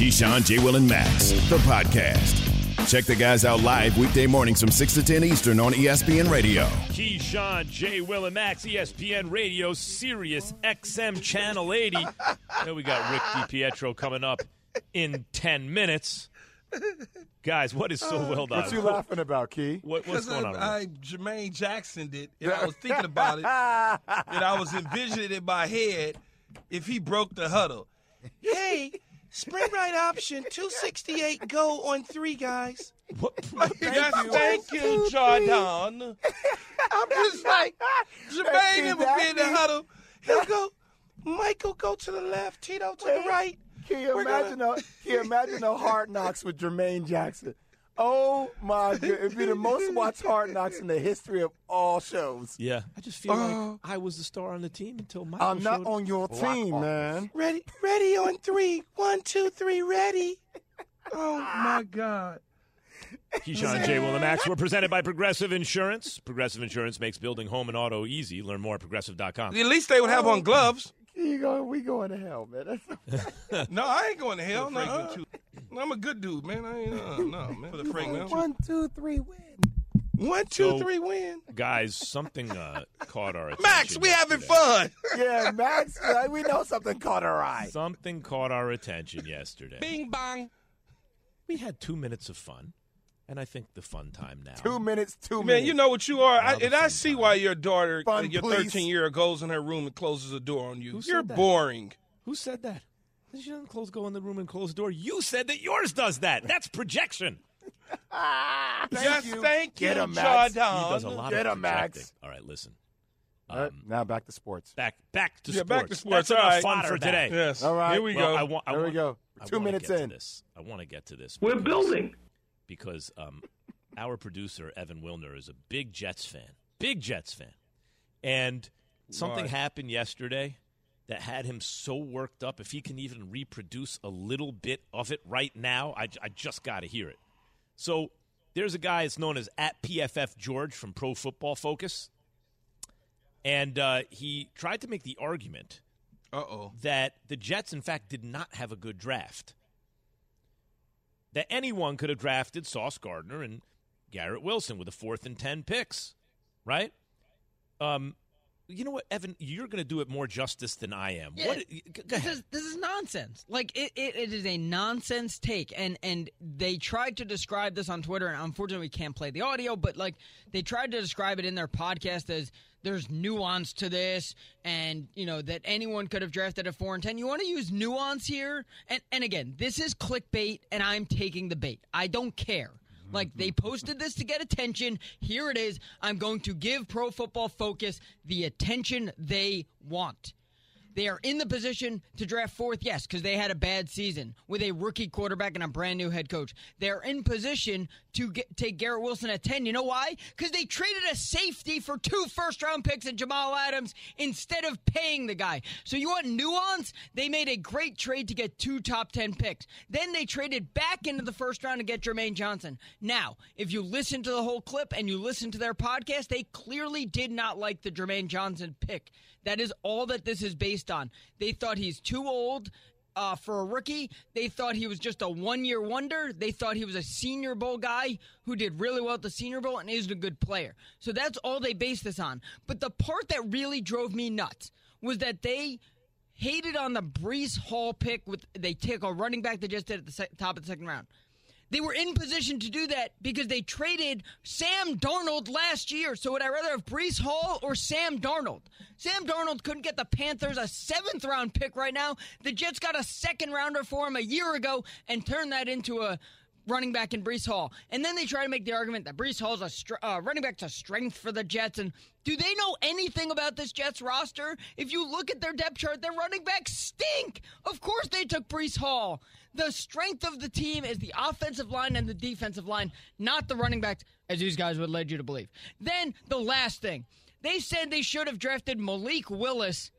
Keyshawn, J. Will, and Max, the podcast. Check the guys out live weekday mornings from 6 to 10 Eastern on ESPN Radio. Keyshawn, J. Will, and Max, ESPN Radio, Sirius XM Channel 80. then we got Rick DiPietro coming up in 10 minutes. Guys, what is so uh, well done? What you laughing about, Key? What, what's uh, going on? I, I Jermaine Jackson did, and I was thinking about it, and I was envisioning in my head if he broke the huddle. Hey, sprint right option, 268 go on three guys. What? Thank you, thank you, Jordan. I'm just like, Jermaine would be in the huddle. He'll go, Michael, go to the left, Tito to the right. Can you We're imagine a, can you imagine a hard knocks with Jermaine Jackson? Oh my god, it'd be the most watched hard knocks in the history of all shows. Yeah, I just feel like oh. I was the star on the team until Michael I'm not showed on your team, man. Ready, ready on three. One, two, three, ready. Oh my God. Keyshawn and J. Will and Max were presented by Progressive Insurance. Progressive Insurance makes building home and auto easy. Learn more at progressive.com. At least they would have on oh. gloves. You go, we going to hell, man. That's No, I ain't going to hell. No, uh, I'm a good dude, man. I ain't, uh, no, man. For the Frank one, two, three, win. One, two, So- three, win. Guys, something uh, caught our attention. Max, we having fun. Yeah, Max, we know something caught our eye. Something caught our attention yesterday. Bing bong. We had two minutes of fun, and I think the fun time now. Two minutes, two Man, minutes. you know what you are, I, and I see time. why your daughter, uh, Fun, your 13 year old, goes in her room and closes the door on you. Who You're boring. Who said that? She doesn't close, go in the room and close the door. You said that yours does that. That's projection. Thank Just you. thank Get you, him, Max. He does a Jordan. lot Get of him, Max. All right, listen. All right, Um, now back to sports. back back to Yeah, sports. back to sports. That's All right. fun for today. Yes. All right. Here we Well, go. I want, I There we go. Two wanna minutes get to in. this. I want to get to this. We're building. Because um, our producer Evan Wilner is a big Jets fan, big Jets fan, and something happened yesterday that had him so worked up. If he can even reproduce a little bit of it right now, I, I just got to hear it. So there's a guy that's known as at PFF George from Pro Football Focus, and uh, he tried to make the argument Uh oh. that the Jets, in fact, did not have a good draft. That anyone could have drafted Sauce Gardner and Garrett Wilson with a fourth and ten picks, right? Um, you know what, Evan? You're going to do it more justice than I am. Yeah, what? This is this is nonsense. Like it, it, it is a nonsense take, and and they tried to describe this on Twitter, and unfortunately we can't play the audio, but like they tried to describe it in their podcast as there's nuance to this, and you know that anyone could have drafted a four and ten. You want to use nuance here, and and again, this is clickbait, and I'm taking the bait. I don't care. Like they posted this to get attention. Here it is. I'm going to give Pro Football Focus the attention they want. They are in the position to draft fourth, yes, because they had a bad season with a rookie quarterback and a brand new head coach. They're in position to get, take Garrett Wilson at 10. You know why? Because they traded a safety for two first round picks and Jamal Adams instead of paying the guy. So you want nuance? They made a great trade to get two top 10 picks. Then they traded back into the first round to get Jermaine Johnson. Now, if you listen to the whole clip and you listen to their podcast, they clearly did not like the Jermaine Johnson pick. That is all that this is based on. They thought he's too old uh, for a rookie. They thought he was just a one year wonder. They thought he was a Senior Bowl guy who did really well at the Senior Bowl and isn't a good player. So that's all they based this on. But the part that really drove me nuts was that they hated on the Breece Hall pick. With they take a running back they just did at the sec- top of the second round. They were in position to do that because they traded Sam Darnold last year. So would I rather have Breece Hall or Sam Darnold? Sam Darnold couldn't get the Panthers a seventh round pick right now. The Jets got a second rounder for him a year ago and turned that into a running back in Breece Hall. And then they try to make the argument that Breece Hall's a str- uh, running back to strength for the Jets. And do they know anything about this Jets roster? If you look at their depth chart, their running backs stink. Of course they took Breece Hall. The strength of the team is the offensive line and the defensive line, not the running backs, as these guys would lead you to believe. Then the last thing. They said they should have drafted Malik Willis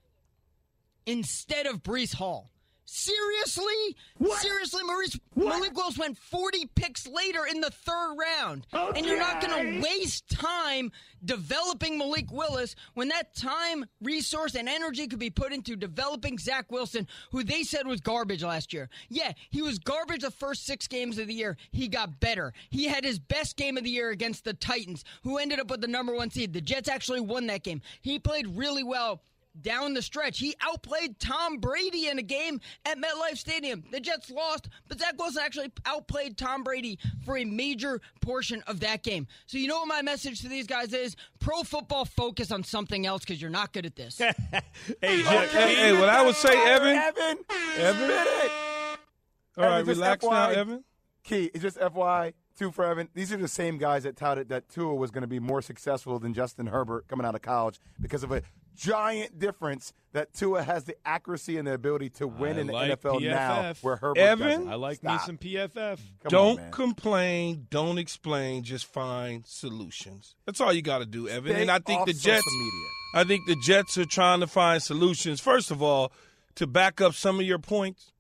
instead of Breece Hall. Seriously? Seriously, Maurice Malik Willis went 40 picks later in the third round. And you're not going to waste time developing Malik Willis when that time, resource, and energy could be put into developing Zach Wilson, who they said was garbage last year. Yeah, he was garbage the first six games of the year. He got better. He had his best game of the year against the Titans, who ended up with the number one seed. The Jets actually won that game. He played really well down the stretch. He outplayed Tom Brady in a game at MetLife Stadium. The Jets lost, but Zach Wilson actually outplayed Tom Brady for a major portion of that game. So you know what my message to these guys is? Pro football focus on something else because you're not good at this. hey, Hey, hey, hey, what I would say, Evan. Evan, Evan? spit it. All right, Evan, just relax now, Evan. Key, it's just FY two for Evan. These are the same guys that touted that Tua was going to be more successful than Justin Herbert coming out of college because of a giant difference that Tua has the accuracy and the ability to win I in the like NFL now, where Herbert Evan? doesn't. I like Stop. me some PFF. Come don't on, complain. Don't explain. Just find solutions. That's all you got to do, Evan. Stay and I think the Jets. media. I think the Jets are trying to find solutions. First of all, to back up some of your points,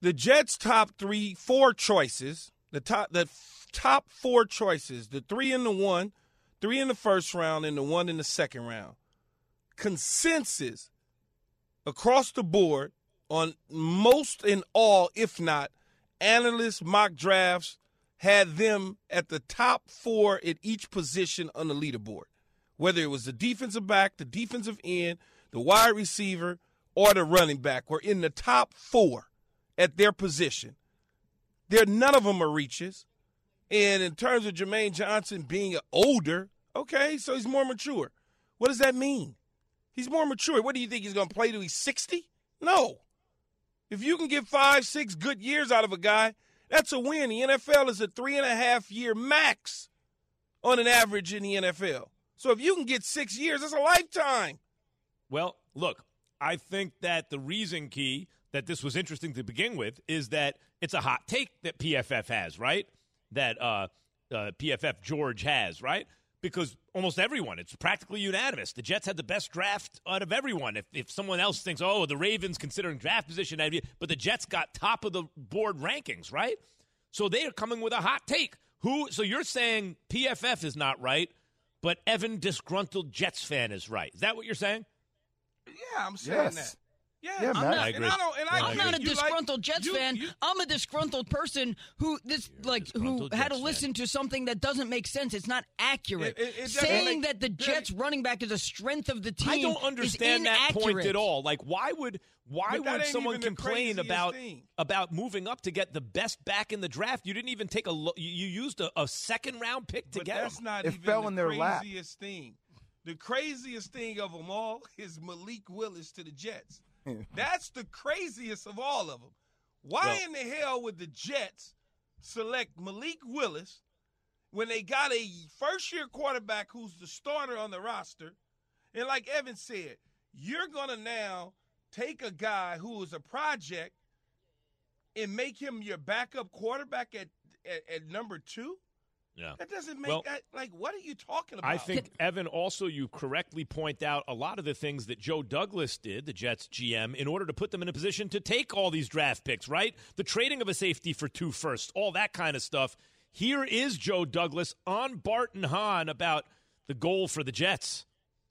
the Jets' top three, four choices, the top, the top four choices, the three in the one, three in the first round, and the one in the second round, consensus across the board on most and all, if not analysts, mock drafts, had them at the top four at each position on the leaderboard. Whether it was the defensive back, the defensive end, the wide receiver, or the running back, were in the top four at their position. There, none of them are reaches. And in terms of Jermaine Johnson being older, okay, so he's more mature. What does that mean? He's more mature. What do you think he's going to play till he's 60? No. If you can get five, six good years out of a guy, that's a win. The NFL is a three and a half year max on an average in the NFL. So if you can get six years, that's a lifetime. Well, look, I think that the reason key that this was interesting to begin with is that it's a hot take that PFF has, right? That uh, uh, PFF George has, right? Because almost everyone, it's practically unanimous. The Jets had the best draft out of everyone. If, if someone else thinks, oh, the Ravens considering draft position, but the Jets got top of the board rankings, right? So they are coming with a hot take. Who? So you're saying PFF is not right, but Evan disgruntled Jets fan is right. Is that what you're saying? Yeah, I'm saying Yes. that. Yeah, Yeah, I'm Matt. not- I and agree. I don't- and I Yeah, I I'm agree. not a You like- disgruntled Jets you- fan. you- I'm a disgruntled person who this like who disgruntled had to Jets fan. listen to something that doesn't make sense. It's not accurate. It- it- it Saying make- that the Jets running back is a strength of the team. I don't is understand that point at all. Like, why would why would someone complain about thing. about moving up to get the best back in the draft? You didn't even take a lo- you you used a, a second round pick to But get that's him. not It even fell the in their lap. craziest thing. The craziest thing of them all is Malik Willis to the Jets. That's the craziest of all of them. Why Well- in the hell would the Jets select Malik Willis when they got a first year quarterback who's the starter on the roster? And like Evan said, you're going to now take a guy who is a project and make him your backup quarterback at, at, at number two? Yeah. That doesn't make Well, that like what are you talking about? I think Evan also you correctly point out a lot of the things that Joe Douglas did, the Jets GM, in order to put them in a position to take all these draft picks, right? The trading of a safety for two firsts, all that kind of stuff. Here is Joe Douglas on Bart and Hahn about the goal for the Jets.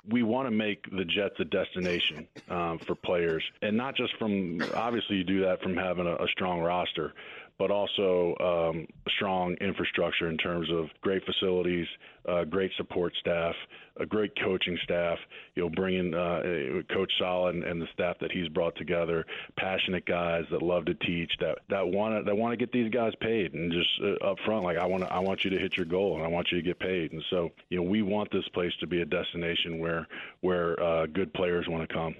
we want to make the Jets a destination um, for players, and not just from obviously you do that from having a, a strong roster, but also um, strong infrastructure in terms of great facilities, uh, great support staff, a great coaching staff. You know, bringing uh, Coach Saleh and, the staff that he's brought together, passionate guys that love to teach, that that want to that want to get these guys paid, and just uh, up front, like I want I want you to hit your goal, and I want you to get paid, and so you know we want this place to be a destination where where uh, good players want to come.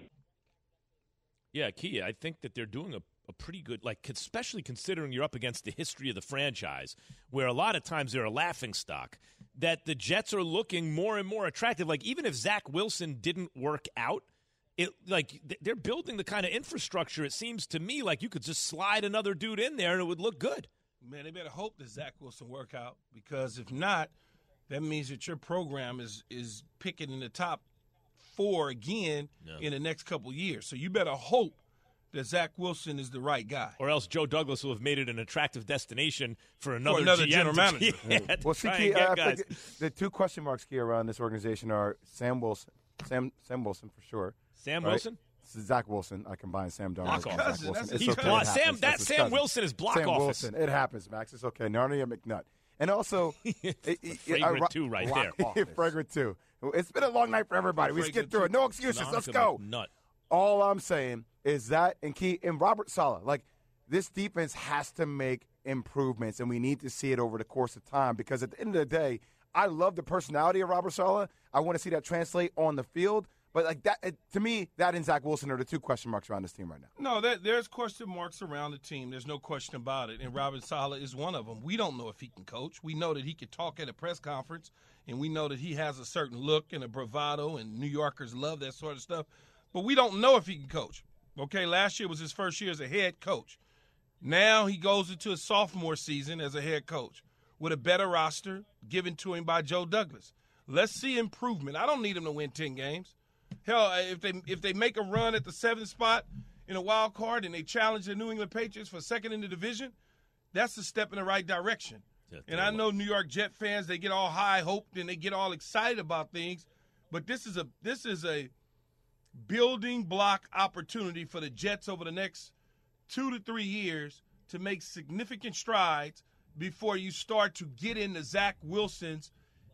Yeah, Key, I think that they're doing a a pretty good, like especially considering you're up against the history of the franchise, where a lot of times they're a laughing stock. That the Jets are looking more and more attractive. Like even if Zach Wilson didn't work out, it like they're building the kind of infrastructure. It seems to me like you could just slide another dude in there and it would look good. Man, they better hope that Zach Wilson work out because if not, that means that your program is is picking in the top four again No. in the next couple years. So you better hope that Zach Wilson is the right guy. Or else Joe Douglas will have made it an attractive destination for another, another GM general to- manager. Yeah, Well, see, Key, and get I guys. the two question marks here around this organization are Sam Wilson, Sam Sam Wilson for sure. Sam right? Wilson? Zach Wilson. I combine Sam Darnold Block and office. Zach Wilson. It's He's okay. block- It Sam. happens. That Sam cousin. Wilson is block Sam office. Wilson. It happens, Max. It's okay. Narnia McNutt. And also, it- it- Fragrant I- too right Block there. office. Fragrant too. It's been a long night for everybody. We Fragrant skipped through it. No excuses. Let's go. Nut. All I'm saying is that and key and Robert Saleh, like this defense has to make improvements, and we need to see it over the course of time. Because at the end of the day, I love the personality of Robert Saleh. I want to see that translate on the field. But like that, it, to me, that and Zach Wilson are the two question marks around this team right now. No, there, there's question marks around the team. There's no question about it. And Robert Saleh is one of them. We don't know if he can coach. We know that he can talk at a press conference, and we know that he has a certain look and a bravado, and New Yorkers love that sort of stuff. But we don't know if he can coach. Okay, last year was his first year as a head coach. Now he goes into his sophomore season as a head coach with a better roster given to him by Joe Douglas. Let's see improvement. I don't need him to win 10 games. Hell, if they if they make a run at the seventh spot in a wild card and they challenge the New England Patriots for second in the division, that's a step in the right direction. And I know New York Jet fans, they get all high hoped and they get all excited about things, but this is a this is a building block opportunity for the Jets over the next two to three years to make significant strides before you start to get into Zach Wilson's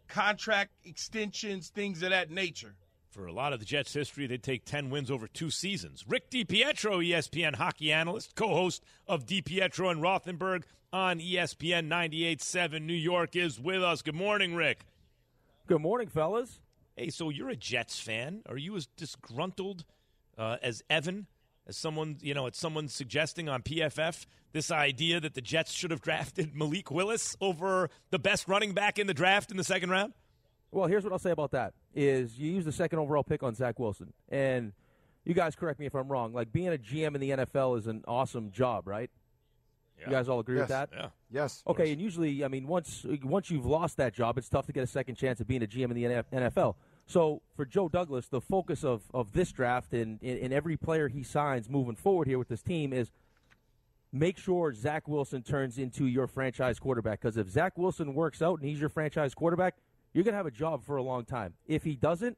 contract extensions, things of that nature. For a lot of the Jets' history, they take 10 wins over two seasons. Rick DiPietro, ESPN hockey analyst, co host of DiPietro and Rothenberg on ESPN 98.7 New York, is with us. Good morning, Rick. Good morning, fellas. Hey, so you're a Jets fan. Are you as disgruntled uh, as Evan, as someone, you know, as someone suggesting on PFF this idea that the Jets should have drafted Malik Willis over the best running back in the draft in the second round? Well, here's what I'll say about that: is you use the second overall pick on Zach Wilson, and you guys correct me if I'm wrong. Like being a GM in the NFL is an awesome job, right? You guys all agree Yes. with that? Yeah. Yes. Okay, and usually, I mean, once once you've lost that job, it's tough to get a second chance at being a GM in the NFL. So for Joe Douglas, the focus of, of this draft and, and, every player he signs moving forward here with this team is make sure Zach Wilson turns into your franchise quarterback. Because if Zach Wilson works out and he's your franchise quarterback, you're going to have a job for a long time. If he doesn't,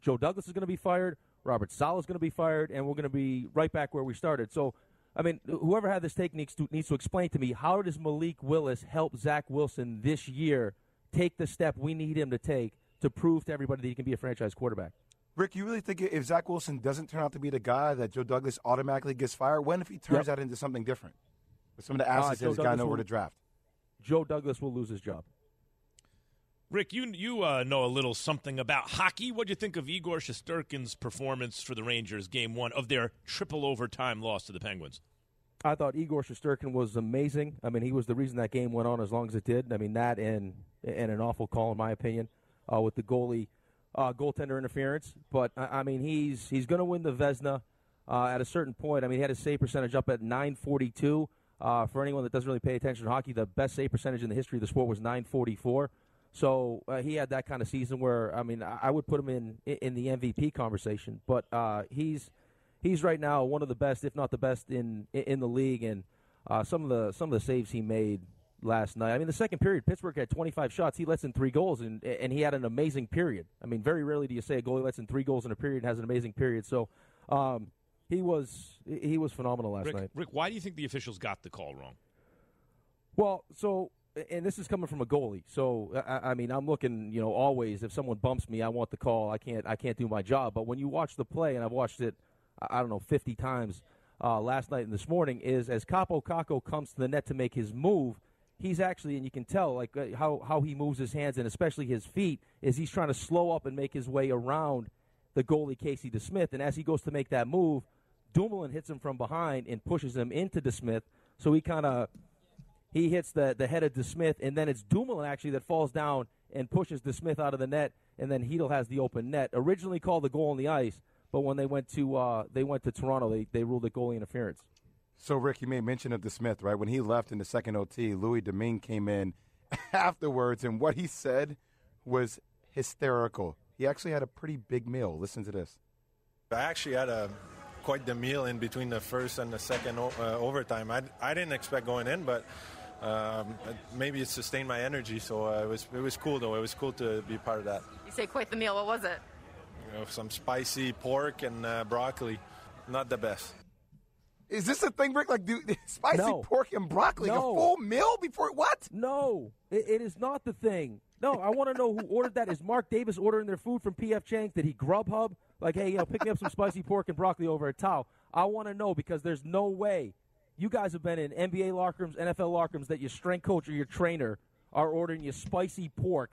Joe Douglas is going to be fired, Robert Saleh is going to be fired, and we're going to be right back where we started. So, I mean, whoever had this to, needs to explain to me how does Malik Willis help Zach Wilson this year take the step we need him to take to prove to everybody that he can be a franchise quarterback? Rick, you really think if Zach Wilson doesn't turn out to be the guy that Joe Douglas automatically gets fired? When if he turns Yep. that into something different? With some of the assets Joe that he's gotten Douglas over will- the draft. Joe Douglas will lose his job. Rick, you you uh, know a little something about hockey. What do you think of Igor Shesterkin's performance for the Rangers game one of their triple overtime loss to the Penguins? I thought Igor Shesterkin was amazing. I mean, he was the reason that game went on as long as it did. I mean, that and and an awful call, in my opinion, uh, with the goalie uh, goaltender interference. But I mean, he's he's going to win the Vezina uh, at a certain point. I mean, he had his save percentage up at 942. Uh, for anyone that doesn't really pay attention to hockey, the best save percentage in the history of the sport was 944. So uh, he had that kind of season where I mean, I I would put him in in the MVP conversation. But he's he's right now one of the best, if not the best, in in the league. And uh, some of the some of the saves he made last night. I mean, the second period, Pittsburgh had 25 shots. He lets in three goals, and and he had an amazing period. I mean, very rarely do you say a goalie lets in three goals in a period and has an amazing period. So. Um, he was he was phenomenal last Rick, night. Rick, why do you think the officials got the call wrong? Well, so and this is coming from a goalie. So I, I mean, I'm looking, you know, always if someone bumps me, I want the call. I can't I can't do my job. But when you watch the play, and I've watched it, I don't know, 50 times uh, last night and this morning, is as Kaapo Kakko comes to the net to make his move. He's actually, and you can tell, like uh, how how he moves his hands and especially his feet, is he's trying to slow up and make his way around the goalie Casey DeSmith. And as he goes to make that move, Dumoulin hits him from behind and pushes him into DeSmith. So he kind of he hits the the head of DeSmith, and then it's Dumoulin actually that falls down and pushes DeSmith out of the net, and then Chytil has the open net. Originally called the goal on the ice, but when they went to uh, they went to Toronto, they they ruled it goalie interference. So, Rick, you made mention of the Smith, right? When he left in the second OT, Louis Domingue came in afterwards, and what he said was hysterical. He actually had a pretty big meal. Listen to this. I actually had a quite the meal in between the first and the second uh, overtime. I, I didn't expect going in, but um, maybe it sustained my energy. So uh, it was it was cool though. It was cool to be part of that. You say quite the meal. What was it? You know, some spicy pork and uh, broccoli. Not the best. Is this a thing, Rick? Like, dude, spicy No. pork and broccoli, No. a full meal before what? No, it, it is not the thing. No, I want to know who ordered that. Is Mark Davis ordering their food from PF Chang's? Did he Grubhub? Like, hey, you know, pick me up some spicy pork and broccoli over at Tao. I want to know because there's no way you guys have been in NBA locker rooms, NFL locker rooms that your strength coach or your trainer are ordering you spicy pork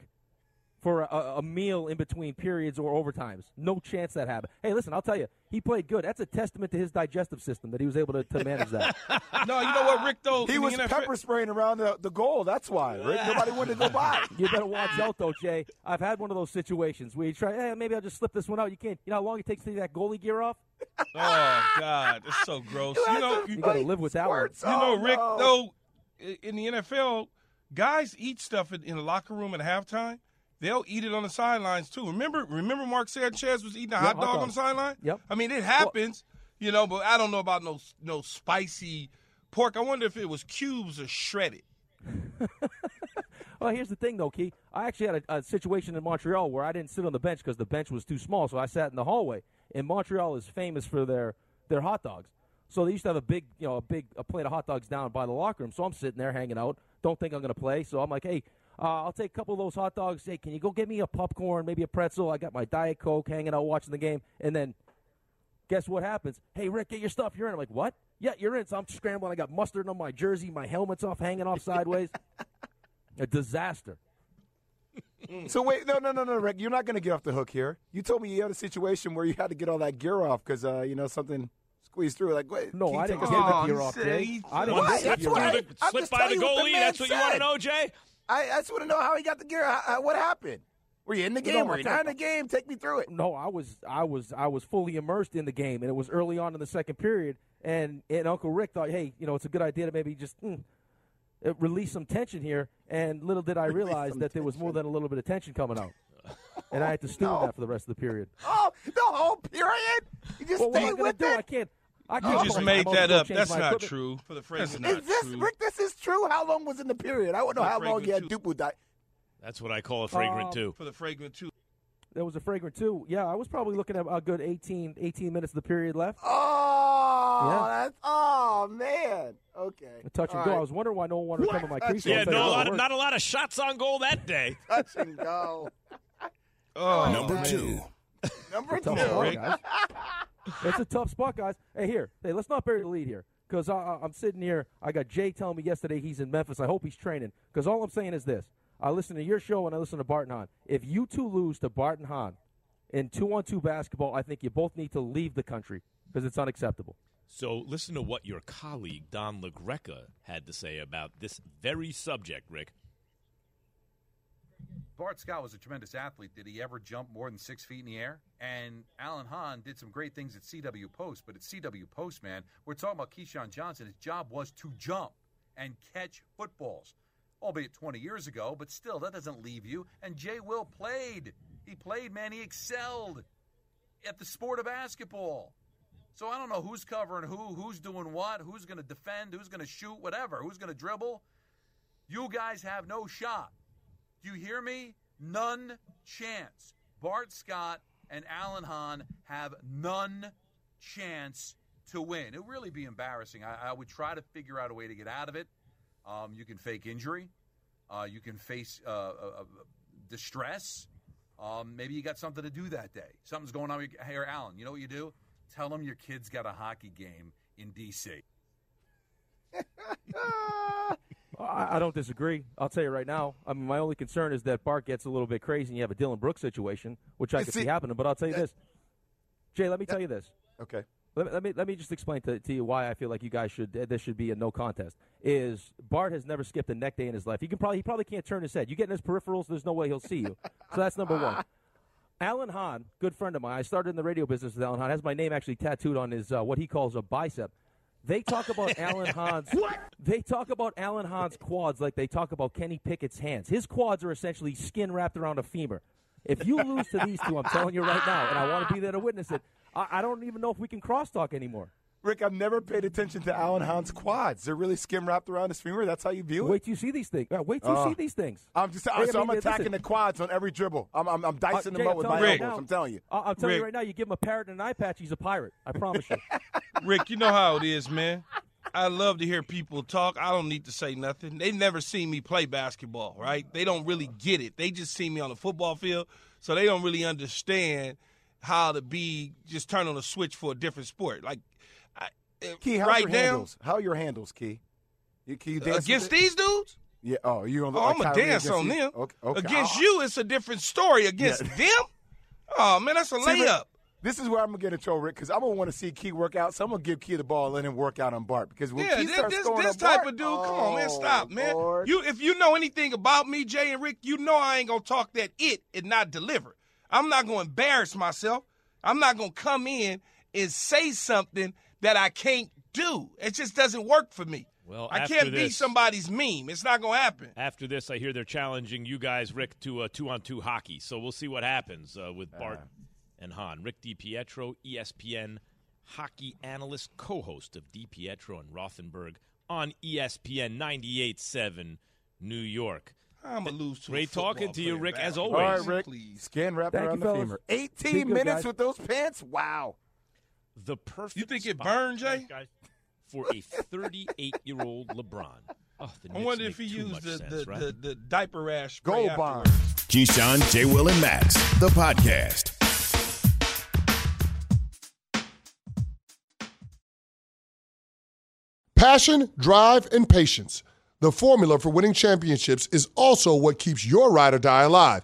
for a, a meal in between periods or overtimes. No chance that happened. Hey, listen, I'll tell you, he played good. That's a testament to his digestive system that he was able to, to manage that. No, you know what, Rick? Though He was NFL pepper spraying around the, the goal. That's why, Rick. Nobody wanted to go by. You better watch out, though, Jay. I've had one of those situations where you try, hey, maybe I'll just slip this one out. You can't. You know how long it takes to take that goalie gear off? Oh God, it's so gross. You know, You got to live with that one. Sports. You know, Rick, no. though, in the NFL, guys eat stuff in, in the locker room at halftime. They'll eat it on the sidelines too. Remember, remember, Mark Sanchez was eating a hot hot dog on the sideline. Yep. I mean, it happens, you know, but I don't know about no no spicy pork. I wonder if it was cubes or shredded. Well, here's the thing, though, Key. I actually had a, a situation in Montreal where I didn't sit on the bench because the bench was too small, so I sat in the hallway. And Montreal is famous for their their hot dogs. So they used to have a big, you know, a big a plate of hot dogs down by the locker room. So I'm sitting there hanging out. Don't think I'm going to play. So I'm like, hey, uh, I'll take a couple of those hot dogs. Hey, can you go get me a popcorn, maybe a pretzel? I got my diet coke, hanging out watching the game, and then guess what happens? Hey, Rick, get your stuff. You're in. I'm like, what? Yeah, you're in. So I'm scrambling. I got mustard on my jersey. My helmet's off, hanging off sideways. a disaster. So wait, no, no, no, no, Rick. You're not going to get off the hook here. You told me you had a situation where you had to get all that gear off because uh, you know something squeezed through. Like, wait, No, I take didn't us- get Oh, the gear off, Jay. I didn't What? get the That's gear what off. I- Slip by the telling the goalie. man That's what you want to know, Jay. I, I just want to know how he got the gear. How, what happened? Were you in the game? I'm Were you not in the game? Take me through it. No, I was, I was, I was fully immersed in the game, and it was early on in the second period. And and Uncle Rick thought, hey, you know, it's a good idea to maybe just mm, uh, release some tension here. And little did I realize some that there was more than a little bit of tension coming out, and I had to stew No. that for the rest of the period. Oh, the whole period. You just Well, what am I going with to do? I can't. I You can't just I'm made that up. That's not equipment. true. For the phrase, Is not this true. Rick? This is true. How long was in the period? I don't know how long you had Dupu die. That's what I call a fragrant Um, too. for the fragrant too. There was a fragrant too. Yeah, I was probably looking at a good 18, 18 minutes of the period left. Oh, Yeah. that's oh man. Okay. A touch and go. right. I was wondering why no one wanted to come to my crease. Yeah, no, a lot, worked. not a lot of shots on goal that day. Touch and go. Oh, Number man. two. Number two. it's a tough spot, guys. Hey, here. Hey, let's not bury the lead here. Because I'm sitting here. I got Jay telling me yesterday he's in Memphis. I hope he's training. Because all I'm saying is this. I listen to your show and I listen to Bart and Hahn. If you two lose to Bart and Hahn in two-on-two basketball, I think you both need to leave the country because it's unacceptable. So listen to what your colleague Don LaGreca had to say about this very subject, Rick. Bart Scott was a tremendous athlete. Did he ever jump more than six feet in the air? And Alan Hahn did some great things at CW Post, but at CW Post, man, we're talking about Keyshawn Johnson. His job was to jump and catch footballs, albeit 20 years ago, but still, that doesn't leave you. And Jay Will played. He played, man. He excelled at the sport of basketball. So I don't know who's covering who, who's doing what, who's going to defend, who's going to shoot, whatever, who's going to dribble. You guys have no shot. Do you hear me? None chance. Bart Scott and Alan Hahn have none chance to win. It would really be embarrassing. I, I would try to figure out a way to get out of it. Um, you can fake injury. Uh, you can face uh, uh, uh, distress. Um, maybe you got something to do that day. Something's going on. with your- Hey, Alan, you know what you do? Tell them your kid's got a hockey game in D.C. I, I don't disagree. I'll tell you right now. I mean, my only concern is that Bart gets a little bit crazy and you have a Dillon Brooks situation, which I could see- see happening. But I'll tell you that- this. Jay, let me tell you this. Okay. let me, let me let me just explain to, to you why I feel like you guys should this should be a no contest. Is Bart has never skipped a neck day in his life. He can probably he probably can't turn his head. You get in his peripherals, there's no way he'll see you. So that's number one. Alan Hahn, good friend of mine. I started in the radio business with Alan Hahn. Has my name actually tattooed on his uh, what he calls a bicep. They talk about Alan Hahn's. What? They talk about Alan Hahn's quads like they talk about Kenny Pickett's hands. His quads are essentially skin wrapped around a femur. If you lose to these two, I'm telling you right now, and I want to be there to witness it. I, I don't even know if we can crosstalk anymore. Rick, I've never paid attention to Alan Hahn's quads. They're really skin wrapped around his femur. That's how you view it. Wait till you see these things. Wait till you Uh, see these things. I'm just. Hey, I so I'm mean, attacking listen. the quads on every dribble. I'm, I'm, I'm dicing Uh, them up I'm with my you elbows. I'm telling you. I- I'm telling Rick. you right now. You give him a parrot and an eye patch, he's a pirate. I promise you. Rick, you know how it is, man. I love to hear people talk. I don't need to say nothing. They never seen me play basketball, right? They don't really get it. They just see me on the football field, so they don't really understand how to be just turn on a switch for a different sport. Like I, Key, how's right your now handles? How are your handles, Key? You, can you dance against these dudes. Yeah. Oh, you on? Oh, like I'm gonna dance on you? them. Okay. okay. Against Oh. you, it's a different story. Against Yeah. them, oh man, that's a See, layup. This is where I'm gonna get in trouble, Rick, because I'm gonna want to see Key work out. So I'm gonna give Key the ball and let him work out on Bart. Because when Yeah, Key this, starts this, scoring this type Bart, of dude. Come on, man, oh, stop, man. Lord. You, if you know anything about me, Jay and Rick, you know I ain't gonna talk that it and not deliver. I'm not gonna embarrass myself. I'm not gonna come in and say something that I can't do. It just doesn't work for me. Well, I can't be somebody's meme. It's not gonna happen. After this, I hear they're challenging you guys, Rick, to a two-on-two hockey. So we'll see what happens uh, with Bart and Hahn. Rick DiPietro, ESPN hockey analyst, co-host of DiPietro and Rothenberg on ESPN 98.7 New York. I'm gonna lose to a Great talking to you, player, Rick, as always. right, Rick. Please. Skin wrapped Thank around you, the fellas. femur. 18 good, minutes with those pants. Wow. The perfect. You think it spot burned, Jay? For a 38-year-old LeBron. Oh, the I wonder if he used the, sense, the, right? the, the diaper rash Gold afterwards. bond. Keyshawn, J. Will, and Max, the podcast. Passion, drive, and patience. The formula for winning championships is also what keeps your ride or die alive.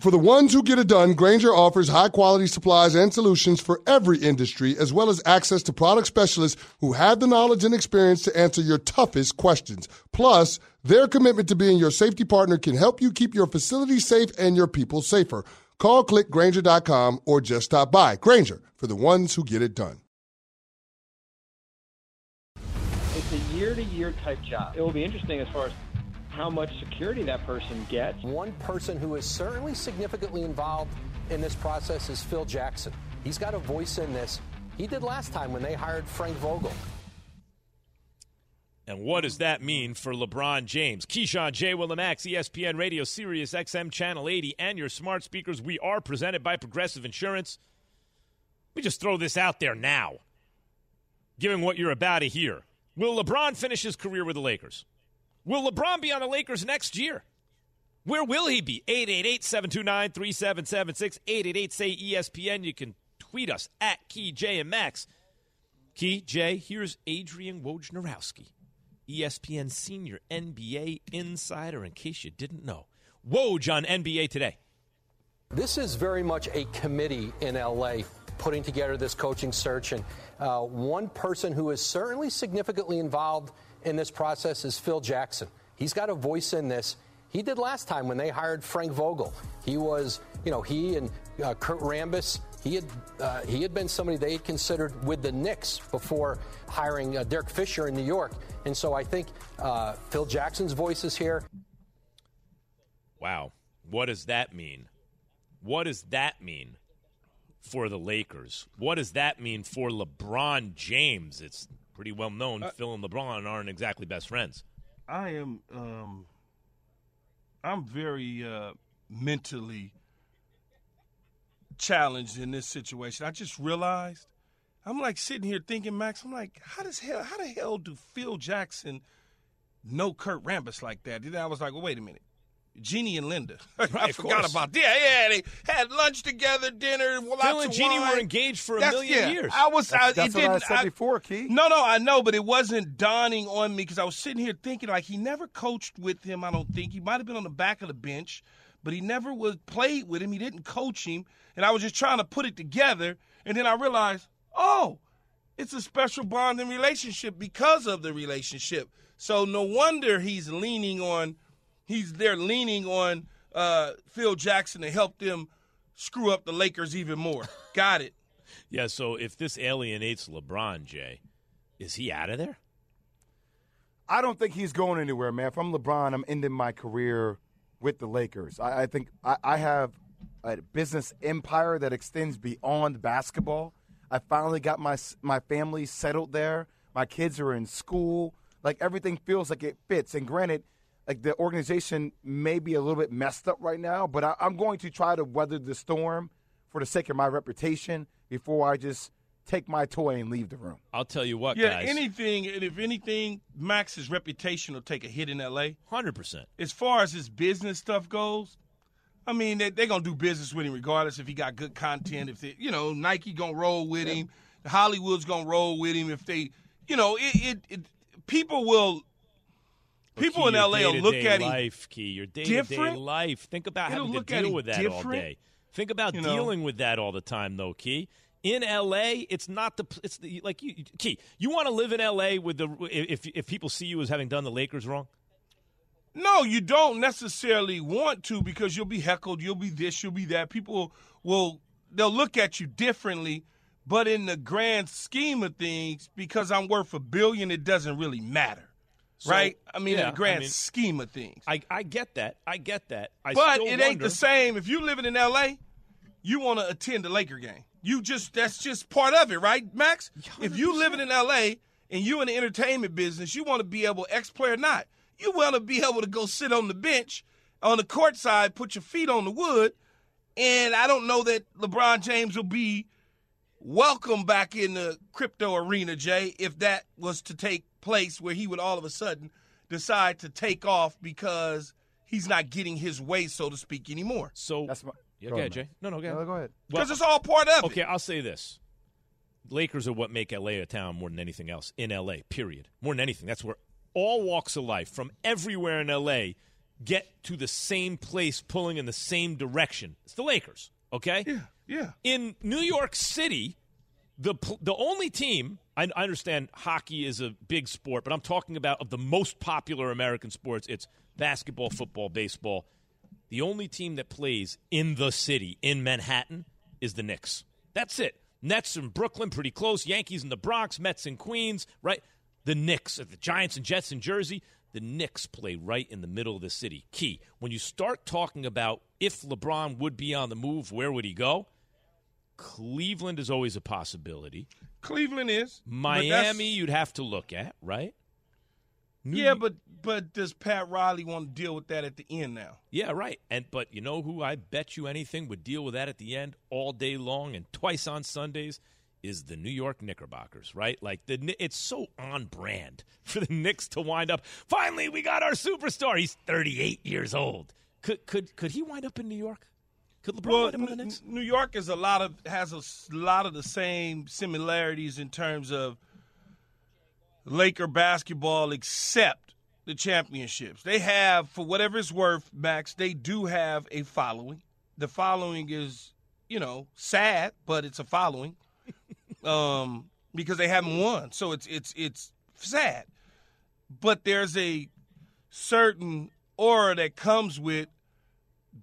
For the ones who get it done, Grainger offers high quality supplies and solutions for every industry, as well as access to product specialists who have the knowledge and experience to answer your toughest questions. Plus, their commitment to being your safety partner can help you keep your facility safe and your people safer. Call clickgrainger.com or just stop by. Grainger for the ones who get it done. It's a year to year type job. It will be interesting as far as how much security that person gets. One person who is certainly significantly involved in this process is Phil Jackson. He's got a voice in this. He did last time when they hired Frank Vogel. And what does that mean for LeBron James? Keyshawn J. Willimax, ESPN Radio, Sirius XM Channel 80, and your smart speakers. We are presented by Progressive Insurance. We just throw this out there now, given what you're about to hear. Will LeBron finish his career with the Lakers? Will LeBron be on the Lakers next year? Where will he be? 888 729 3776. 888 say ESPN. You can tweet us at Key J and Max. Key J, here's Adrian Wojnarowski. ESPN senior NBA insider, in case you didn't know. Woj on NBA today. This is very much a committee in LA putting together this coaching search. And uh, one person who is certainly significantly involved in this process is Phil Jackson. He's got a voice in this. He did last time when they hired Frank Vogel. He was, you know, he and uh, Kurt Rambis. He had uh, he had been somebody they had considered with the Knicks before hiring uh, Derek Fisher in New York. And so I think uh, Phil Jackson's voice is here. Wow. What does that mean? What does that mean for the Lakers? What does that mean for LeBron James? It's pretty well known. Uh, Phil and LeBron aren't exactly best friends. I am. Um, I'm very uh, mentally challenged in this situation. I just realized I'm like sitting here thinking, Max. I'm like, how does hell? How the hell do Phil Jackson know Kurt Rambis like that? Then I was like, well, wait a minute. Jeanie and Linda. I Right, of forgot course. about that. Yeah, yeah, they had lunch together, dinner. Lots Phil and of Jeanie wine. were engaged for a That's- million yeah, years. I was. That's, I, that's it what I didn't- said I- before, Key. no, no, I know, but it wasn't dawning on me because I was sitting here thinking like he never coached with him. I don't think he might have been on the back of the bench, but he never was played with him. He didn't coach him, and I was just trying to put it together. And then I realized, oh, it's a special bonding relationship because of the relationship. So no wonder he's leaning on, he's there leaning on uh, Phil Jackson to help them screw up the Lakers even more. Got it. Yeah, so if this alienates LeBron, Jay, is he out of there? I don't think he's going anywhere, man. If I'm LeBron, I'm ending my career with the Lakers. I, I think I, I have a business empire that extends beyond basketball. I finally got my my family settled there. My kids are in school. Like everything feels like it fits. And granted, like the organization may be a little bit messed up right now, but I, I'm going to try to weather the storm for the sake of my reputation before I just take my toy and leave the room. I'll tell you what, Yeah, guys. anything, and if anything, Max's reputation will take a hit in L.A. 100%. As far as his business stuff goes, I mean, they, they're going to do business with him regardless if he got good content. If they, you know, Nike going to roll with him, Hollywood's going to roll with him. If they, you know, it, it, it people will, people in L.A. will look at life, Key, your day-to-day different. life. Think about It'll having look to deal with that all day. Think about You know? dealing with that all the time, though, Key. In L.A., it's not the it's the like you Key. You want to live in L.A. with the if if people see you as having done the Lakers wrong. No, you don't necessarily want to because you'll be heckled, you'll be this, you'll be that. People will they'll look at you differently, but in the grand scheme of things, because I'm worth a billion, it doesn't really matter. So, right? I mean, yeah, in the grand I mean, scheme of things. I I get that. I get that. I but it ain't the same. If you living in LA, you want to attend a Laker game. You just that's just part of it, right, Max? If you living in LA and you in the entertainment business, you want to be able, ex player or not, you want to be able to go sit on the bench on the court side, put your feet on the wood, and I don't know that LeBron James will be welcome back in the crypto arena, Jay, if that was to take place where he would all of a sudden decide to take off because he's not getting his way, so to speak, anymore. So That's my. Yeah, Go go ahead, ahead. Jay. No, no, go ahead. No, go ahead. Because Well, it's all part of Okay, it. Okay, I'll say this. Lakers are what make LA a town more than anything else in LA, period. More than anything. That's where all walks of life from everywhere in LA get to the same place pulling in the same direction. It's the Lakers, okay? Yeah, yeah. In New York City, the the only team I, I understand hockey is a big sport, but I'm talking about of the most popular American sports. It's basketball, football, baseball. The only team that plays in the city in Manhattan is the Knicks. That's it. Nets in Brooklyn, pretty close. Yankees in the Bronx, Mets in Queens, right? The Knicks, uh, the Giants and Jets in Jersey. The Knicks play right in the middle of the city. Key. When you start talking about if LeBron would be on the move, where would he go? Cleveland is always a possibility. Cleveland is. Miami, you'd have to look at, right? New Yeah, but but does Pat Riley want to deal with that at the end now? Yeah, right. And but you know who I bet you anything would deal with that at the end all day long and twice on Sundays is the New York Knickerbockers, right? Like the it's so on brand for the Knicks to wind up. Finally, we got our superstar. He's 38 years old. Could could could he wind up in New York? Could LeBron Well, up on the Knicks? New York is a lot of has a lot of the same similarities in terms of Laker basketball, except the championships. They have, for whatever it's worth, Max. They do have a following. The following is, you know, sad, but it's a following, um, because they haven't won. So it's it's it's sad, but there's a certain aura that comes with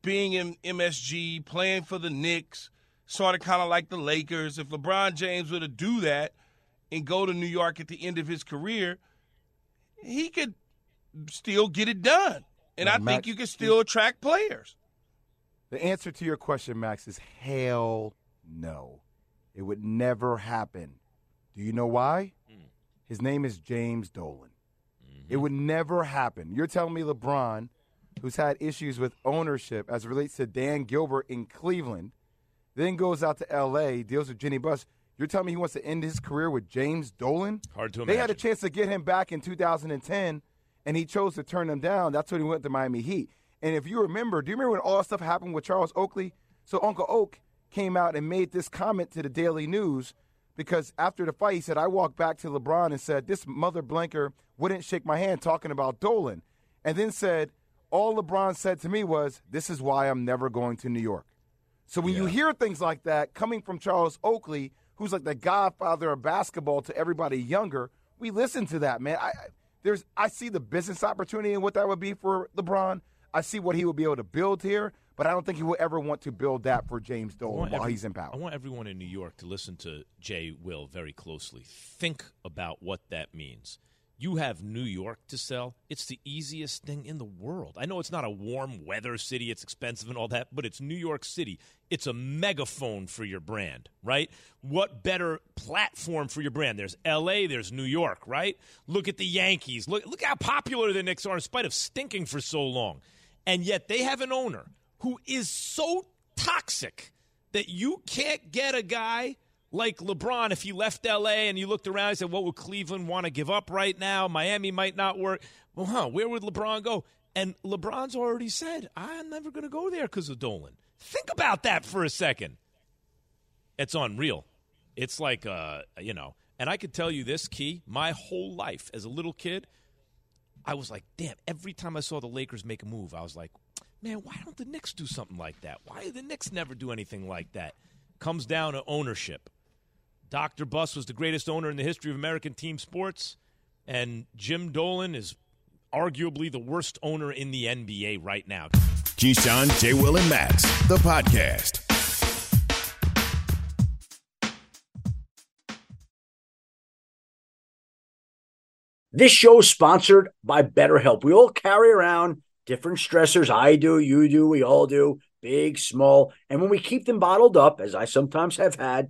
being in MSG, playing for the Knicks, sort of kind of like the Lakers. If LeBron James were to do that and go to New York at the end of his career, he could still get it done. And Now, I think you can still attract players. The answer to your question, Max, is hell no. It would never happen. Do you know why? Hmm. His name is James Dolan. Mm-hmm. It would never happen. You're telling me LeBron, who's had issues with ownership as it relates to Dan Gilbert in Cleveland, then goes out to L.A., deals with Jeanie Buss. You're telling me he wants to end his career with James Dolan? Hard to imagine. They had a chance to get him back in 2010, and he chose to turn them down. That's when he went to Miami Heat. And if you remember, do you remember when all that stuff happened with Charles Oakley? So Uncle Oak came out and made this comment to the Daily News because after the fight, he said, I walked back to LeBron and said, This mother blanker wouldn't shake my hand talking about Dolan. And then said, All LeBron said to me was, This is why I'm never going to New York. So when you hear things like that coming from Charles Oakley, who's like the godfather of basketball to everybody younger, we listen to that, man. I, there's I see the business opportunity and what that would be for LeBron. I see what he would be able to build here, but I don't think he will ever want to build that for James Dolan while every- he's in power. I want everyone in New York to listen to Jay Will very closely. Think about what that means. You have New York to sell. It's the easiest thing in the world. I know it's not a warm weather city, it's expensive and all that, but it's New York City. It's a megaphone for your brand, right? What better platform for your brand? There's LA, there's New York, right? Look at the Yankees. Look look how popular the Knicks are in spite of stinking for so long. And yet they have an owner who is so toxic that you can't get a guy like LeBron if he left LA and you looked around and said, What would Cleveland want to give up right now? Miami might not work. Well, huh, where would LeBron go? And LeBron's already said, I'm never going to go there because of Dolan. Think about that for a second. It's unreal. It's like, uh, you know, and I could tell you this, Key, my whole life as a little kid, I was like, damn, every time I saw the Lakers make a move, I was like, man, why don't the Knicks do something like that? Why do the Knicks never do anything like that? Comes down to ownership. Dr. Buss was the greatest owner in the history of American team sports, and Jim Dolan is arguably the worst owner in the NBA right now. Keyshawn, J. Will, and Max, the podcast. This show is sponsored by BetterHelp. We all carry around different stressors. I do, you do, we all do, big, small. And when we keep them bottled up, as I sometimes have had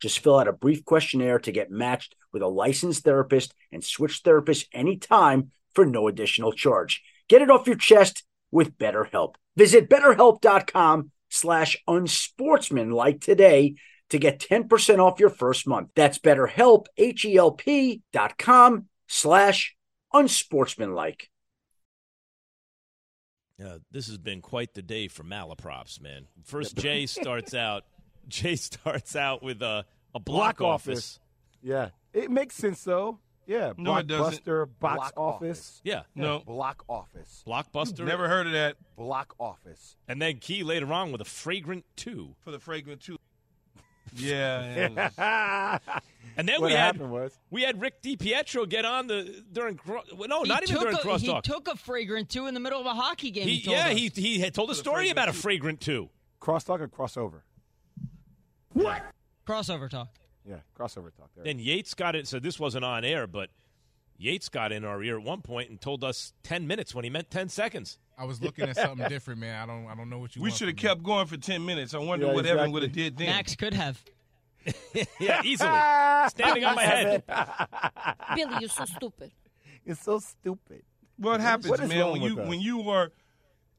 Just fill out a brief questionnaire to get matched with a licensed therapist and switch therapists anytime for no additional charge. Get it off your chest with BetterHelp. Visit betterhelp.com slash unsportsmanlike today to get 10% off your first month. That's betterhelp, H-E-L-P dot com slash unsportsmanlike. Uh, this has been quite the day for malaprops, man. First, Jay starts out. Jay starts out with a, a block, office. Yeah. It makes sense, though. Yeah. No, it doesn't. Blockbuster, box Block office. Yeah. No. Block office. Blockbuster. Never heard of that. Block office. And then Key later on with a fragrant two. For the fragrant two. Yeah. yeah. And then What we had happened was- we had Rick DiPietro get on the during cro- well, no, He not even took during a, crosstalk. He took a fragrant two in the middle of a hockey game. He- He, told yeah, us. he he had told a story about a fragrant two. Crosstalk or crossover? What? Crossover talk. Yeah, crossover talk. There. Then Yates got it. So this wasn't on air, but Yates got in our ear at one point and told us ten minutes when he meant ten seconds. I was looking at something different, man. I don't, I don't know what you. We should have from me. kept going for 10 minutes. I wonder Yeah, what Evan would have did then. Max could have. yeah, easily. Standing on my head. Billy, you're so stupid. You're so stupid. What happens, What is man, when you us? when you were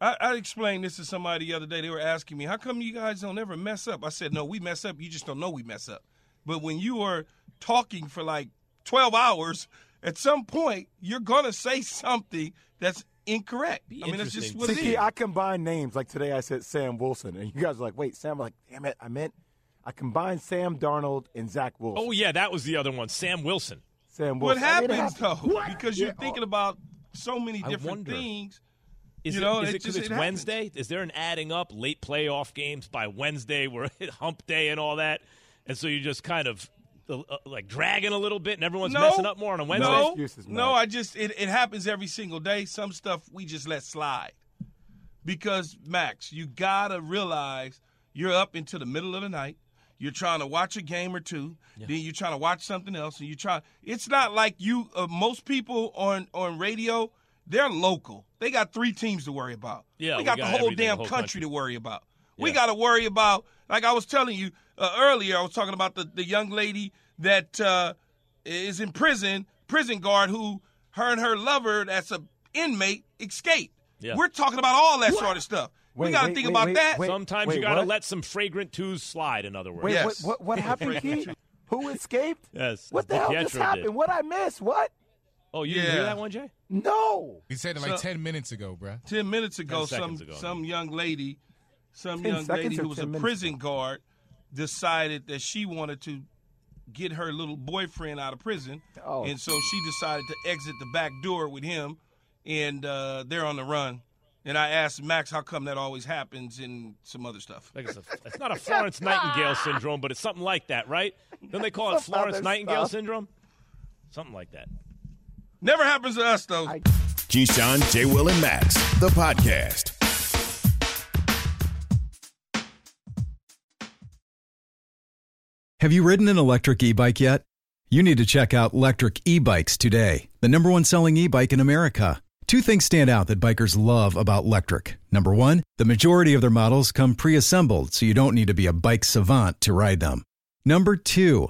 I, I explained this to somebody the other day. They were asking me, "How come you guys don't ever mess up?" I said, "No, we mess up. You just don't know we mess up." But when you are talking for like twelve hours, at some point you're gonna say something that's incorrect. I mean, that's just what See, it Key, is. I combine names. Like today, I said Sam Wilson, and you guys are like, "Wait, Sam." I'm like, "Damn it, I meant." I combined Sam Darnold and Zach Wilson. Oh yeah, that was the other one, Sam Wilson. Sam What Wilson. I mean, happens happens. though? Because you're thinking about so many different things. Is you it, know, is it it because just- it's it happens. Wednesday? Is there an adding up late playoff games by Wednesday? We're at hump day and all that, and so you just kind of uh, like dragging a little bit, and everyone's no, messing up more on a Wednesday? No, no, I just it, it happens every single day. Some stuff we just let slide because Max, you gotta realize you're up into the middle of the night. You're trying to watch a game or two, then you're trying to watch something else, and you try. It's not like you. Uh, most people on on radio, they're local. They got three teams to worry about. Yeah, we we got, got the whole everything, the damn whole country, country. to worry about. We got to worry about. Like I was telling you uh, earlier, I was talking about the the young lady that uh, is in prison, prison guard who her and her lover, that's a inmate, escaped. Yeah. We're talking about all that sort of stuff. we got to think wait, about wait, that. wait. Sometimes you got to let some fragrant twos slide. In other words, Wait, Yes. what, what, what happened, Keith? Who escaped? Yes. What the hell Pietro just did. happened? What I missed? What? Oh, you didn't Yeah. hear that one, Jay? No. He said it like So- 10 minutes ago, bruh. Ten minutes ago, 10 some seconds ago, I some young lady, some 10 young seconds lady or who was a 10 minutes prison guard, decided that she wanted to get her little boyfriend out of prison, Oh. and so she decided to exit the back door with him, and uh, they're on the run. And I asked Max, how come that always happens, and some other stuff. Like it's, a, it's not a Florence Nightingale syndrome, but it's something like that, right? Then they call it Some other Florence Nightingale stuff. syndrome, something like that. Never happens to us though. Keyshawn, J. Will, and Max, the podcast. Have you ridden an electric e bike yet? You need to check out Lectric E Bikes today, the number one selling e bike in America. Two things stand out that bikers love about Lectric. Number one, the majority of their models come pre assembled, so you don't need to be a bike savant to ride them. Number two,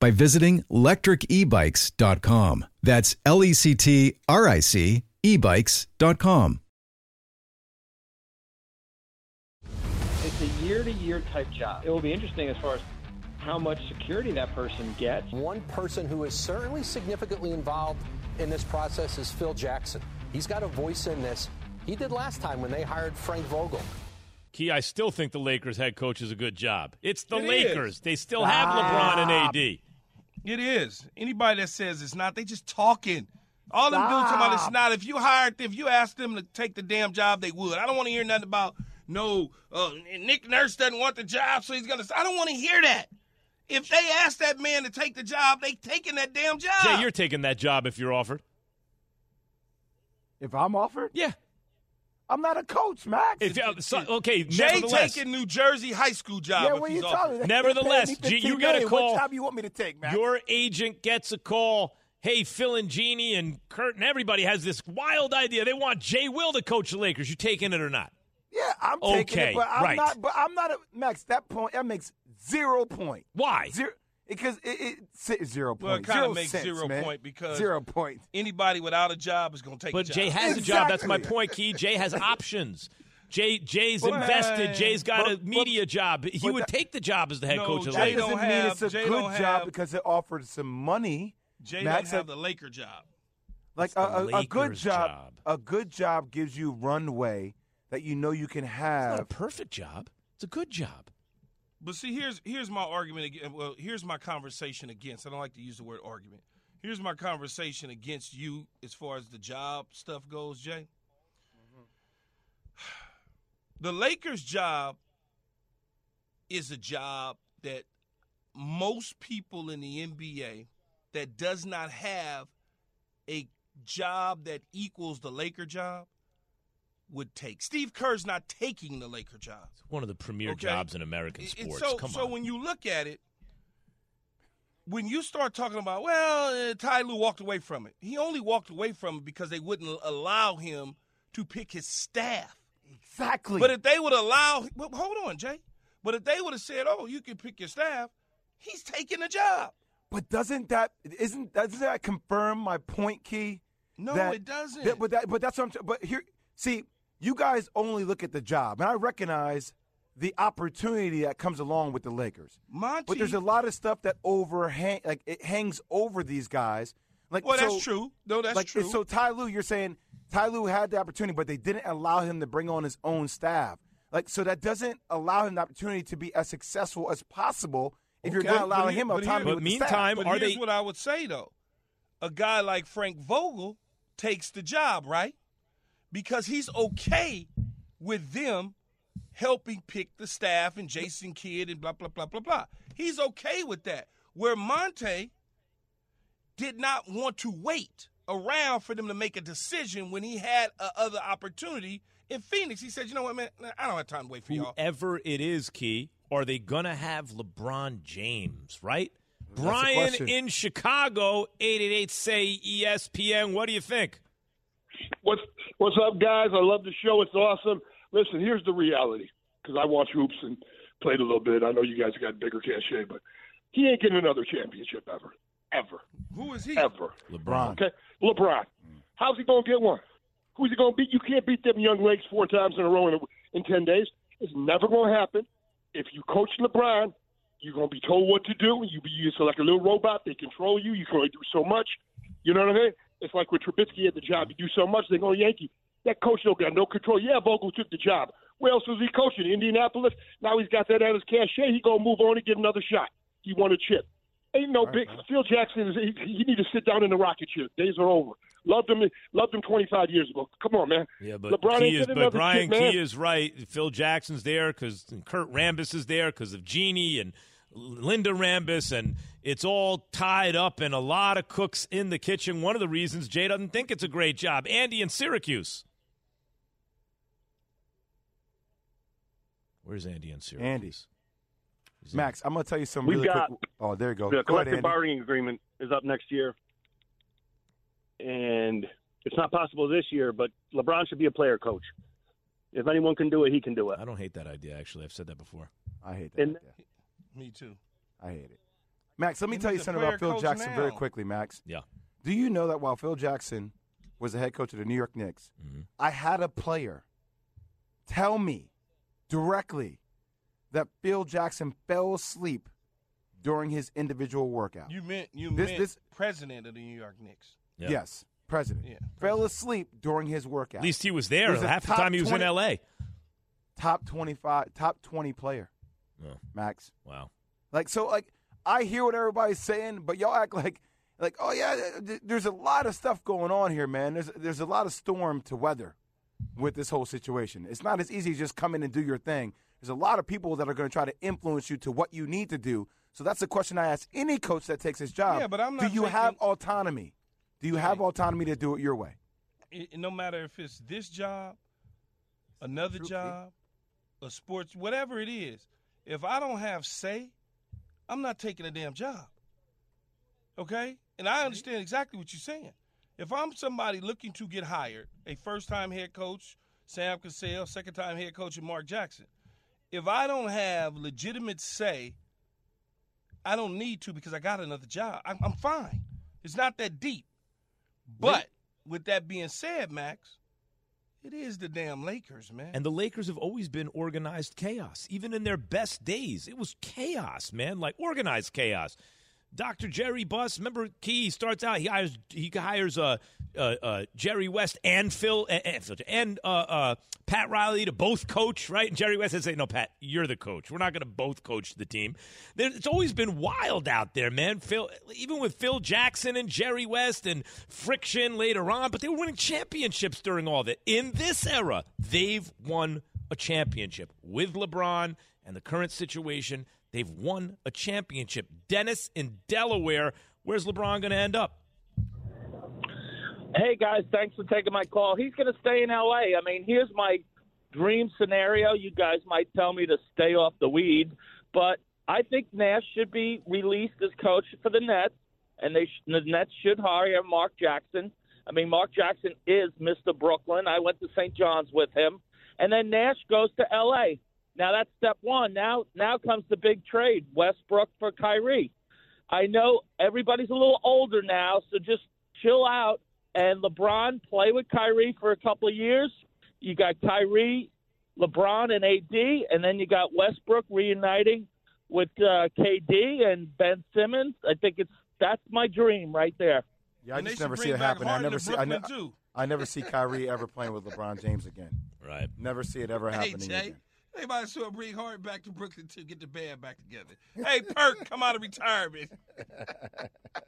by visiting lectricebikes.com. That's L E C T R I C ebikes.com. It's a year-to-year type job. It will be interesting as far as how much security that person gets. One person who is certainly significantly involved in this process is Phil Jackson. He's got a voice in this. He did last time when they hired Frank Vogel. Key, I still think the Lakers head coach is a good job. It's the It is. Lakers. They still have LeBron and AD. It is. Anybody that says it's not, they just talking. All them dudes talking about it's not. If you hired them, if you asked them to take the damn job, they would. I don't want to hear nothing about no. Uh, Nick Nurse doesn't want the job, so he's gonna. I don't want to hear that. If they ask that man to take the job, they taking that damn job. Jay, you're taking that job if you're offered. If I'm offered? Yeah. I'm not a coach, Max. If uh, so, okay, Jay nevertheless, taking New Jersey high school job. yeah, if what he's you talking? Nevertheless, they pay me G, you got a million. call. What job you want me to take, Max? Your agent gets a call. Hey, Phil and Jeanie and Kurt and everybody has this wild idea. They want Jay Will to coach the Lakers. You taking it or not? Yeah, I'm taking Okay, it, but I'm right. not. But I'm not a Max. That point that makes zero point. Why? Zero because it, it si- zero Well, it point. kind of makes cents, zero man. point because zero point. Anybody without a job is going to take. But a Jay job. has a job. That's my point, Key. Jay has options. Jay Jay's But- invested. Jay's got but- a media job. He would that- take the job as the head No, coach of the Jay That Lakers. don't doesn't mean have- it's a Jay good job have- because it offered some money. Jay Max don't have had- the Laker job. Like a, a, a good job, job. a good job gives you runway that you know you can have. It's not a perfect job. It's a good job. But see, here's here's my argument. Again, well, here's my conversation against. I don't like to use the word argument. Here's my conversation against you as far as the job stuff goes, Jay. The Lakers' job is a job that most people in the NBA that does not have a job that equals the Laker job would take. Steve Kerr's not taking the Laker job. One of the premier Okay. jobs in American It- it- sports. So, Come so on. when you look at it, when you start talking about, well, uh, Ty Lue walked away from it. He only walked away from it because they wouldn't allow him to pick his staff. Exactly. But if they would allow, well, hold on, Jay. But if they would have said, oh, you can pick your staff, he's taking the job. But doesn't that isn't doesn't that confirm my point, Key? No, That- it doesn't. that- but that but that's what I'm. t- But here, see, you guys only look at the job, and I recognize the opportunity that comes along with the Lakers. Monty, But there's a lot of stuff that overhang, like it hangs over these guys. Like, Well, that's true. No, that's like, true. So Ty Lue, you're saying Ty Lue had the opportunity, but they didn't allow him to bring on his own staff. Like, so that doesn't allow him the opportunity to be as successful as possible if you're Okay, not but allowing here- him but autonomy here- with the staff. But here's what I would say though: a guy like Frank Vogel takes the job, right? Because he's okay with them helping pick the staff and Jason Kidd and blah blah blah blah blah. He's okay with that. Where Monty did not want to wait around for them to make a decision when he had a other opportunity in Phoenix. He said, "You know what, man? I don't have time to wait for y'all." Whoever it is, Key, are they gonna have LeBron James? Right? the Brian in Chicago, eight eight eight say E ESPN. What do you think? What's What's up, guys? I love the show. It's awesome. Listen, here's the reality because I watch hoops and played a little bit. I know you guys got bigger cachet, but he ain't getting another championship ever, ever, Who is he? ever. LeBron. Okay, LeBron. How's he gonna get one? Who's he gonna beat? You can't beat them young legs four times in a row in, a, in ten days. It's never gonna happen. If you coach LeBron, you're gonna be told what to do. You be used like a little robot. They control you. You can only do so much. You know what I mean? It's like when Trubisky had the job. You do so much, they go Yankee. That coach don't got no control. Yeah, Vogel took the job. Where else was he coaching? Indianapolis. Now he's got that at his cachet. He gonna move on and get another shot. He won a chip. Ain't no big. Phil Jackson is. He, he need to sit down in the rocket chair. Days are over. Loved him. Loved him 25 years ago. Come on, man. Yeah, but LeBron Key is, but Brian chip. Key is right. Phil Jackson's there because Kurt Rambis is there because of Jeanie and Linda Rambis, and it's all tied up and a lot of cooks in the kitchen. One of the reasons Jay doesn't think it's a great job. Andy in Syracuse. Where's Andy in Syracuse? Andy. Max, I'm gonna tell you some We've really got- quick. Oh, there you go. The Go ahead, collective Andy. bargaining agreement is up next year, and it's not possible this year. But LeBron should be a player coach. If anyone can do it, he can do it. I don't hate that idea. Actually, I've said that before. I hate that. And Me too. I hate it. Max, let me He tell you something about Phil coach Jackson very quickly, Max. Yeah. Do you know that while Phil Jackson was the head coach of the New York Knicks, Mm-hmm. I had a player tell me directly that Phil Jackson fell asleep during his individual workout. You meant you This- meant this- president of the New York Knicks. Yes, president. Yeah, Fell asleep during his workout. At least he was there He's a half the top time he was 20 in L.A. Top 25, top 20 player, Oh, Max. wow. Like so, like I hear what everybody's saying, but y'all act like, like, oh yeah, th- there's a lot of stuff going on here, man. There's there's a lot of storm to weather with this whole situation. It's not as easy as just come in and do your thing. There's a lot of people that are going to try to influence you to what you need to do. So that's the question I ask any coach that takes his job. Yeah, but I'm do you taking- have autonomy? Do you have autonomy to do it your way? It, no matter if it's this job, another job, a sports, whatever it is, if I don't have say, I'm not taking a damn job. Okay? And I understand exactly what you're saying. If I'm somebody looking to get hired, a first time head coach, Sam Cassell, second time head coach, and Mark Jackson, if I don't have legitimate say, I don't need to because I got another job. I'm, I'm fine. It's not that deep. But with that being said, Max, it is the damn Lakers, man. And the Lakers have always been organized chaos. Even in their best days, it was chaos, man, like organized chaos. Dr. Jerry Buss, remember Key starts out he hires he hires uh, uh, uh, Jerry West and Phil and, and, uh, uh, Pat Riley to both coach, right? And Jerry West says, no, Pat, you're the coach. We're not going to both coach the team." There, it's always been wild out there, man. Phil, even with Phil Jackson and Jerry West and friction later on, but they were winning championships during all that. In this era, they've won a championship with LeBron and the current situation. They've won a championship. Dennis in Delaware. Where's LeBron going to end up? Hey guys, thanks for taking my call. He's going to stay in LA. I mean, here's my dream scenario. You guys might tell me to stay off the weed, but I think Nash should be released as coach for the Nets, and they sh- the Nets should hire Mark Jackson. I mean, Mark Jackson is Mr. Brooklyn. I went to St. John's with him, and then Nash goes to LA. Now that's step one. Now, now comes the big trade: Westbrook for Kyrie. I know everybody's a little older now, so just chill out and LeBron play with Kyrie for a couple of years. You got Kyrie, LeBron, and AD, and then you got Westbrook reuniting with uh, KD and Ben Simmons. I think it's that's my dream right there. Yeah, I And just never see it back happen. I never to see. I, ne- I never see Kyrie ever playing with LeBron James again. Right. Never see it ever Hey, happening Jay. again. They might as well bring Harden back to Brooklyn to get the band back together. Hey, Perk, come out of retirement.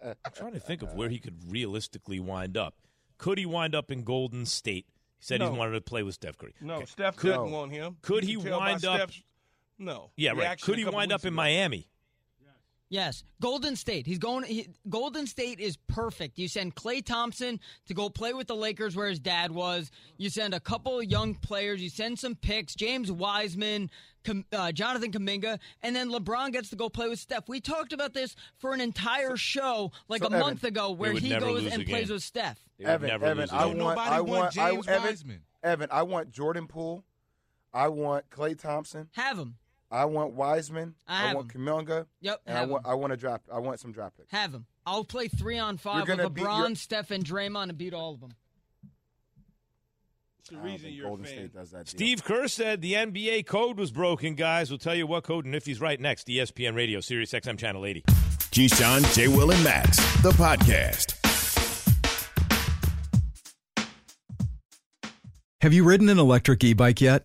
I'm trying to think of where he could realistically wind up. Could he wind up in Golden State? He said No. he wanted to play with Steph Curry. No, Okay. Steph could, doesn't want him. Could he can tell by wind up? Steph's- no. Yeah, right. Could he wind up in ago. Miami? Yes, Golden State. He's going. He, Golden State is perfect. You send Klay Thompson to go play with the Lakers where his dad was. You send a couple of young players. You send some picks. James Wiseman, Kam- uh, Jonathan Kuminga, and then LeBron gets to go play with Steph. We talked about this for an entire show like so a month ago, where he goes and a plays with Steph. They Evan, Evan, lose a I game. want, Nobody I want want, I, James Evan, Wiseman. Evan, I want Jordan Poole. I want Klay Thompson. Have him. I want Wiseman. I have want him. Kuminga. Yep, And I want, him. I want to draft. I want some draft picks. Have him. I'll play three on five with gonna beat LeBron, Steph, and Draymond and beat all of them. It's the I reason you're Golden a fan. State does that. deal. Steve Kerr said the NBA code was broken, guys. We'll tell you what code and if he's right next. ESPN Radio, Sirius XM Channel 80. Keyshawn, J. Will, and Max, the podcast. Have you ridden an electric e bike yet?